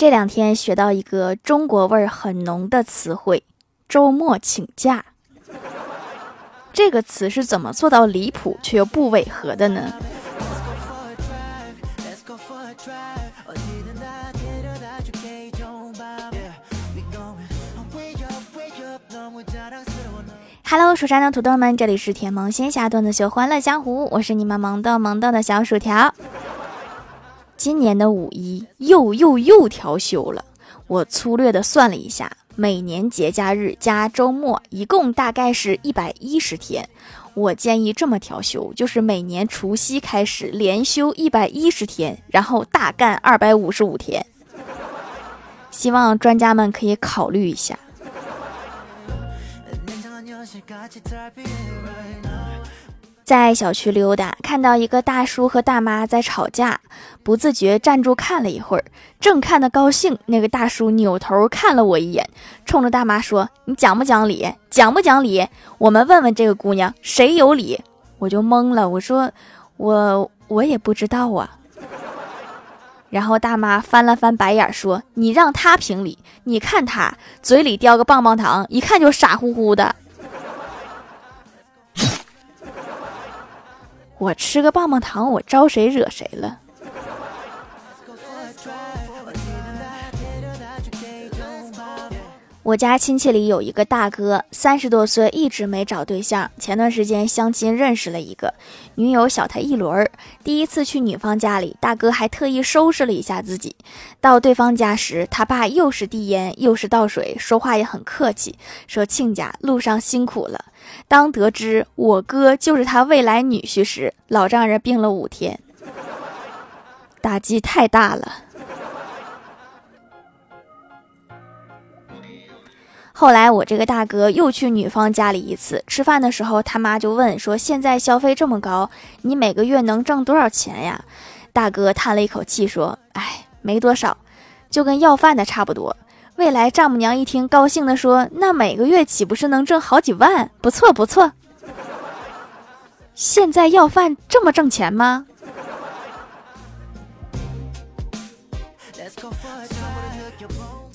这两天学到一个中国味儿很浓的词汇——周末请假。这个词是怎么做到离谱却又不违和的呢？Hello，蜀山的土豆们，这里是甜萌仙侠段子秀《欢乐江湖》，我是你们萌豆萌豆的小薯条。今年的五一又又又调休了，我粗略的算了一下，每年节假日加周末，一共大概是一百一十天。我建议这么调休，就是每年除夕开始连休一百一十天，然后大干二百五十五天。希望专家们可以考虑一下。在小区溜达，看到一个大叔和大妈在吵架，不自觉站住看了一会儿，正看得高兴，那个大叔扭头看了我一眼，冲着大妈说：“你讲不讲理？讲不讲理？我们问问这个姑娘谁有理。”我就懵了，我说：“我我也不知道啊。”然后大妈翻了翻白眼说：“你让他评理，你看他嘴里叼个棒棒糖，一看就傻乎乎的。”我吃个棒棒糖，我招谁惹谁了？我家亲戚里有一个大哥，三十多岁，一直没找对象。前段时间相亲认识了一个女友，小他一轮。第一次去女方家里，大哥还特意收拾了一下自己。到对方家时，他爸又是递烟又是倒水，说话也很客气，说亲家路上辛苦了。当得知我哥就是他未来女婿时，老丈人病了五天，打击太大了。后来我这个大哥又去女方家里一次吃饭的时候，他妈就问说：“现在消费这么高，你每个月能挣多少钱呀？”大哥叹了一口气说：“哎，没多少，就跟要饭的差不多。”未来丈母娘一听，高兴地说：“那每个月岂不是能挣好几万？不错不错。现在要饭这么挣钱吗？”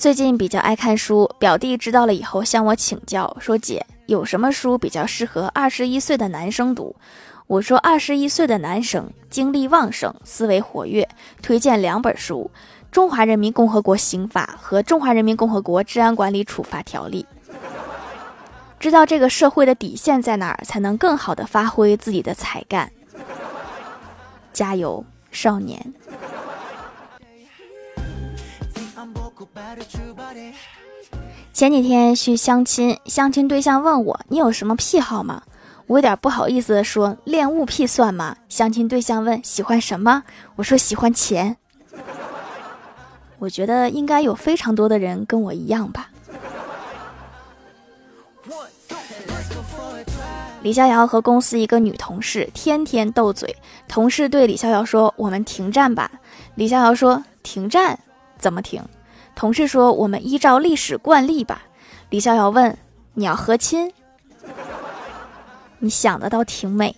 最近比较爱看书，表弟知道了以后向我请教说：“姐，有什么书比较适合二十一岁的男生读？”我说：“二十一岁的男生精力旺盛，思维活跃，推荐两本书。”《中华人民共和国刑法》和《中华人民共和国治安管理处罚条例》，知道这个社会的底线在哪儿，才能更好的发挥自己的才干。加油，少年！前几天去相亲，相亲对象问我：“你有什么癖好吗？”我有点不好意思的说：“恋物癖算吗？”相亲对象问：“喜欢什么？”我说：“喜欢钱。”我觉得应该有非常多的人跟我一样吧。李逍遥和公司一个女同事天天斗嘴，同事对李逍遥说：“我们停战吧。”李逍遥说：“停战？怎么停？”同事说：“我们依照历史惯例吧。”李逍遥问：“你要和亲？”你想的倒挺美。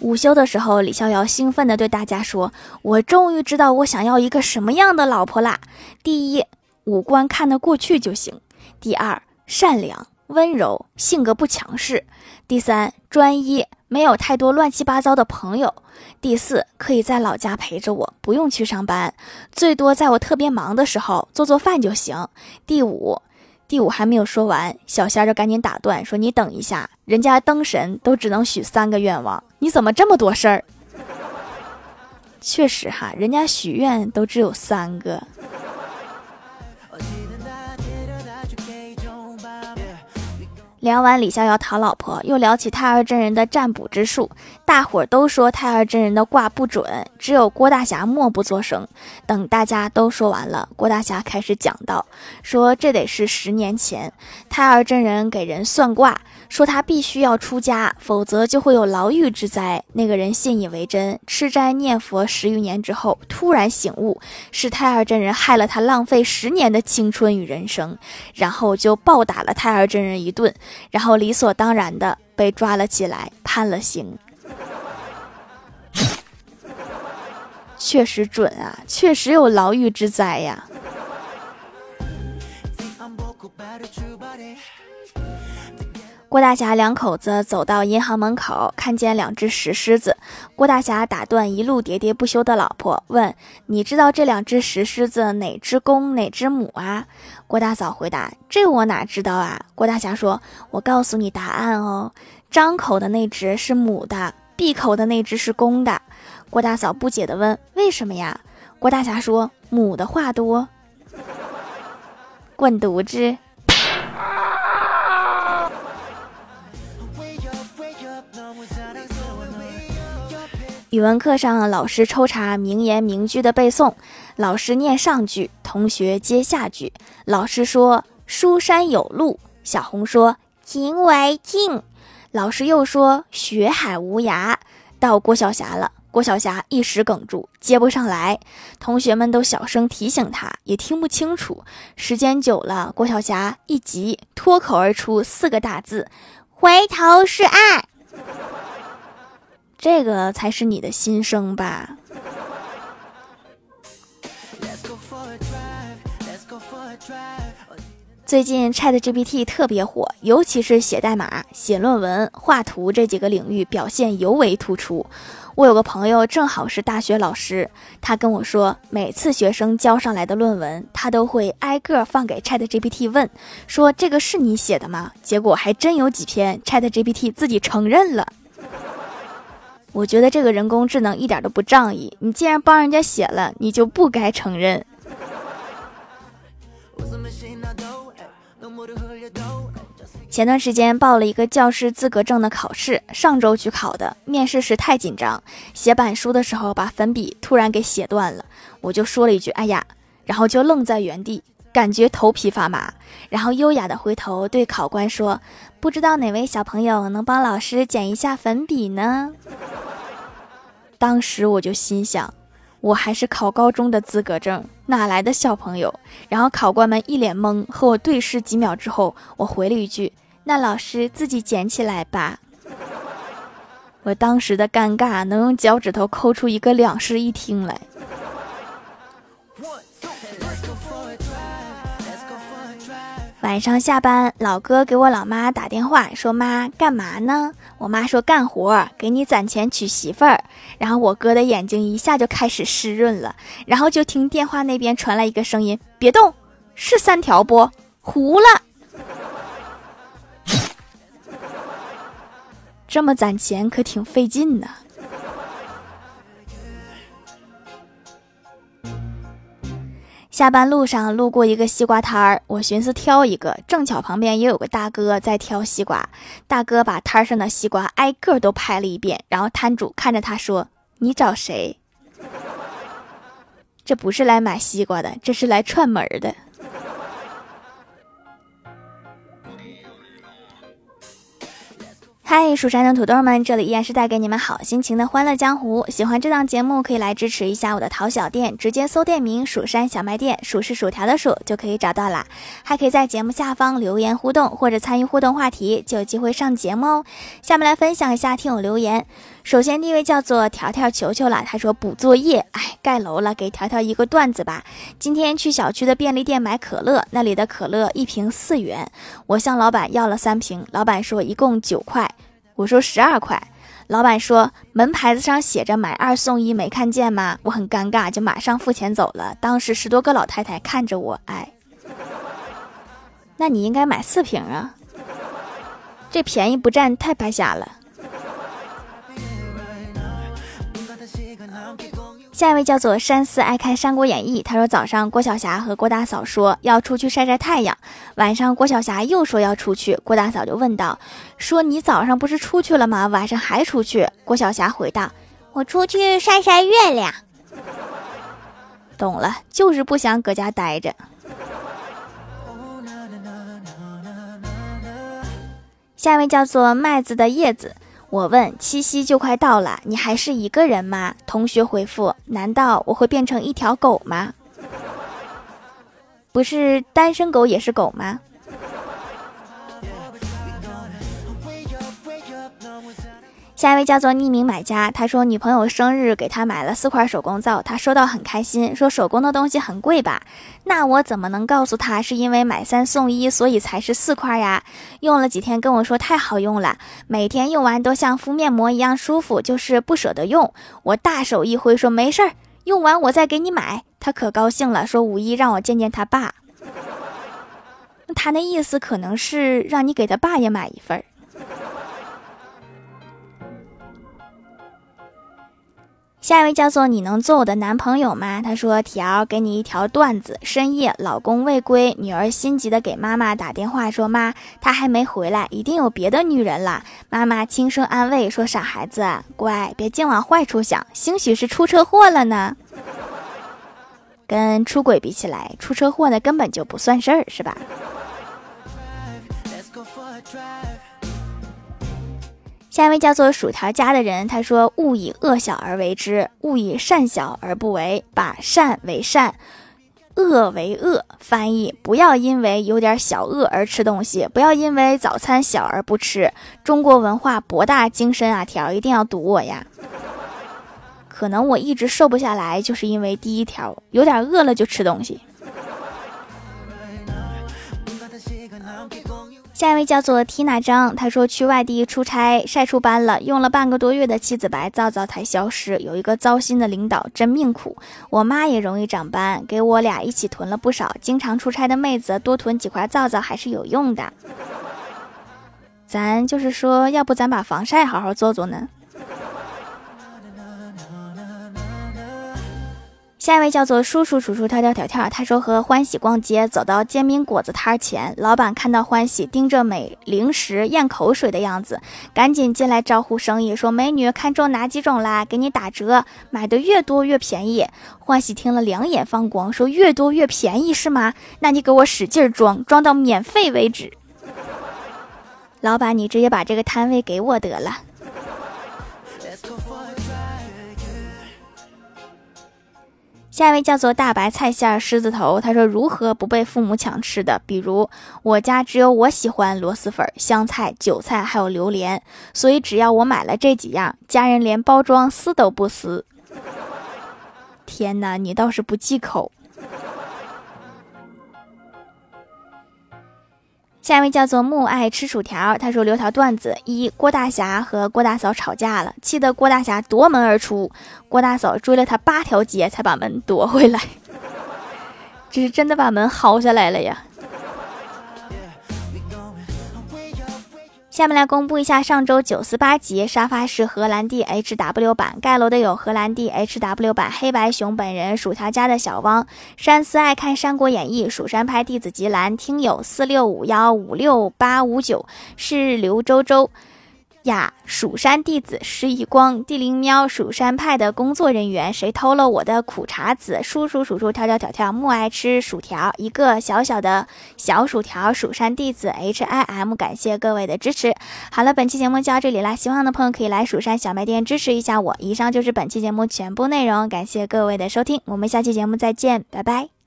午休的时候，李逍遥兴奋地对大家说：“我终于知道我想要一个什么样的老婆啦！第一，五官看得过去就行；第二，善良温柔，性格不强势；第三，专一，没有太多乱七八糟的朋友；第四，可以在老家陪着我，不用去上班，最多在我特别忙的时候做做饭就行；第五。”第五还没有说完，小仙儿就赶紧打断说：“你等一下，人家灯神都只能许三个愿望，你怎么这么多事儿？”确实哈，人家许愿都只有三个。聊完李逍遥讨老婆，又聊起太二真人的占卜之术。大伙儿都说太二真人的卦不准，只有郭大侠默不作声。等大家都说完了，郭大侠开始讲道：“说这得是十年前，太二真人给人算卦。”说他必须要出家，否则就会有牢狱之灾。那个人信以为真，吃斋念佛十余年之后，突然醒悟，是太二真人害了他，浪费十年的青春与人生，然后就暴打了太二真人一顿，然后理所当然的被抓了起来判了刑。确实准啊确实有牢狱之灾呀。郭大侠两口子走到银行门口，看见两只石狮子。郭大侠打断一路喋喋不休的老婆，问：“你知道这两只石狮子哪只公哪只母啊？”郭大嫂回答：“这我哪知道啊？”郭大侠说：“我告诉你答案哦，张口的那只是母的，闭口的那只是公的。”郭大嫂不解地问：“为什么呀？”郭大侠说：“母的话多。”滚犊子！语文课上，老师抽查名言名句的背诵。老师念上句，同学接下句。老师说：“书山有路。”小红说：“庭为径。”老师又说：“学海无涯。”到郭晓霞了，郭晓霞一时哽住，接不上来。同学们都小声提醒他，也听不清楚。时间久了，郭晓霞一急，脱口而出四个大字：“回头是岸。”这个才是你的心声吧？最近 Chat GPT 特别火，尤其是写代码、写论文、画图这几个领域表现尤为突出。我有个朋友正好是大学老师，他跟我说，每次学生交上来的论文，他都会挨个放给 Chat GPT 问，说这个是你写的吗？结果还真有几篇 Chat GPT 自己承认了。我觉得这个人工智能一点都不仗义。你既然帮人家写了，你就不该承认。前段时间报了一个教师资格证的考试，上周去考的。面试时太紧张，写板书的时候把粉笔突然给写断了，我就说了一句“哎呀”，然后就愣在原地，感觉头皮发麻，然后优雅的回头对考官说：“不知道哪位小朋友能帮老师捡一下粉笔呢？”当时我就心想，我还是考高中的资格证，哪来的小朋友？然后考官们一脸懵，和我对视几秒之后，我回了一句：“那老师自己捡起来吧。”我当时的尴尬，能用脚趾头抠出一个两室一厅来。晚上下班，老哥给我老妈打电话说：“妈，干嘛呢？”我妈说：“干活，给你攒钱娶媳妇儿。”然后我哥的眼睛一下就开始湿润了。然后就听电话那边传来一个声音：“别动，是三条不？糊了。” 这么攒钱可挺费劲的。下班路上路过一个西瓜摊儿，我寻思挑一个，正巧旁边也有个大哥在挑西瓜。大哥把摊上的西瓜挨个都拍了一遍，然后摊主看着他说：“你找谁？这不是来买西瓜的，这是来串门的。”嗨，蜀山的土豆们，这里依然是带给你们好心情的欢乐江湖。喜欢这档节目，可以来支持一下我的淘小店，直接搜店名“蜀山小卖店”，数是薯条的数就可以找到啦。还可以在节目下方留言互动，或者参与互动话题，就有机会上节目哦。下面来分享一下听友留言。首先第一位叫做条条球球了，他说补作业，哎，盖楼了，给条条一个段子吧。今天去小区的便利店买可乐，那里的可乐一瓶四元，我向老板要了三瓶，老板说一共九块。我说十二块，老板说门牌子上写着买二送一，没看见吗？我很尴尬，就马上付钱走了。当时十多个老太太看着我，哎，那你应该买四瓶啊，这便宜不占太白瞎了。下一位叫做山寺爱看《三国演义》，他说早上郭晓霞和郭大嫂说要出去晒晒太阳，晚上郭晓霞又说要出去，郭大嫂就问道：“说你早上不是出去了吗？晚上还出去？”郭晓霞回道：“我出去晒晒月亮。”懂了，就是不想搁家待着。下一位叫做麦子的叶子。我问七夕就快到了，你还是一个人吗？同学回复：难道我会变成一条狗吗？不是单身狗也是狗吗？下一位叫做匿名买家，他说女朋友生日给他买了四块手工皂，他收到很开心，说手工的东西很贵吧？那我怎么能告诉他是因为买三送一，所以才是四块呀？用了几天跟我说太好用了，每天用完都像敷面膜一样舒服，就是不舍得用。我大手一挥说没事儿，用完我再给你买。他可高兴了，说五一让我见见他爸。他那意思可能是让你给他爸也买一份儿。下一位叫做你能做我的男朋友吗？他说：“条给你一条段子。深夜，老公未归，女儿心急的给妈妈打电话说：妈，他还没回来，一定有别的女人了。妈妈轻声安慰说：傻孩子，乖，别净往坏处想，兴许是出车祸了呢。跟出轨比起来，出车祸那根本就不算事儿，是吧？”下一位叫做薯条家的人，他说：“勿以恶小而为之，勿以善小而不为。把善为善，恶为恶。翻译：不要因为有点小饿而吃东西，不要因为早餐小而不吃。中国文化博大精深啊，条一定要读我呀。可能我一直瘦不下来，就是因为第一条，有点饿了就吃东西。”下一位叫做缇娜张，她说去外地出差晒出斑了，用了半个多月的七子白皂皂才消失。有一个糟心的领导，真命苦。我妈也容易长斑，给我俩一起囤了不少。经常出差的妹子多囤几块皂皂还是有用的。咱就是说，要不咱把防晒好好做做呢？下一位叫做叔叔，叔叔跳跳跳跳。他说和欢喜逛街，走到煎饼果子摊前，老板看到欢喜盯着美零食咽口水的样子，赶紧进来招呼生意，说：“美女，看中哪几种啦？给你打折，买的越多越便宜。”欢喜听了两眼放光，说：“越多越便宜是吗？那你给我使劲装，装到免费为止。”老板，你直接把这个摊位给我得了。下一位叫做大白菜馅狮子头，他说如何不被父母抢吃的？比如我家只有我喜欢螺蛳粉、香菜、韭菜还有榴莲，所以只要我买了这几样，家人连包装撕都不撕。天哪，你倒是不忌口。下一位叫做木爱吃薯条，他说留条段子：一郭大侠和郭大嫂吵架了，气得郭大侠夺门而出，郭大嫂追了他八条街才把门夺回来，这是真的把门薅下来了呀。下面来公布一下上周九四八集沙发是荷兰弟 H W 版盖楼的有荷兰弟 H W 版黑白熊本人薯条家的小汪山思爱看三国演义蜀山派弟子吉兰听友四六五幺五六八五九是刘周周。呀！蜀山弟子施一光，地灵喵，蜀山派的工作人员，谁偷了我的苦茶籽？叔叔叔叔跳跳跳跳，木爱吃薯条，一个小小的小薯条。蜀山弟子 H I M，感谢各位的支持。好了，本期节目就到这里啦，希望的朋友可以来蜀山小卖店支持一下我。以上就是本期节目全部内容，感谢各位的收听，我们下期节目再见，拜拜。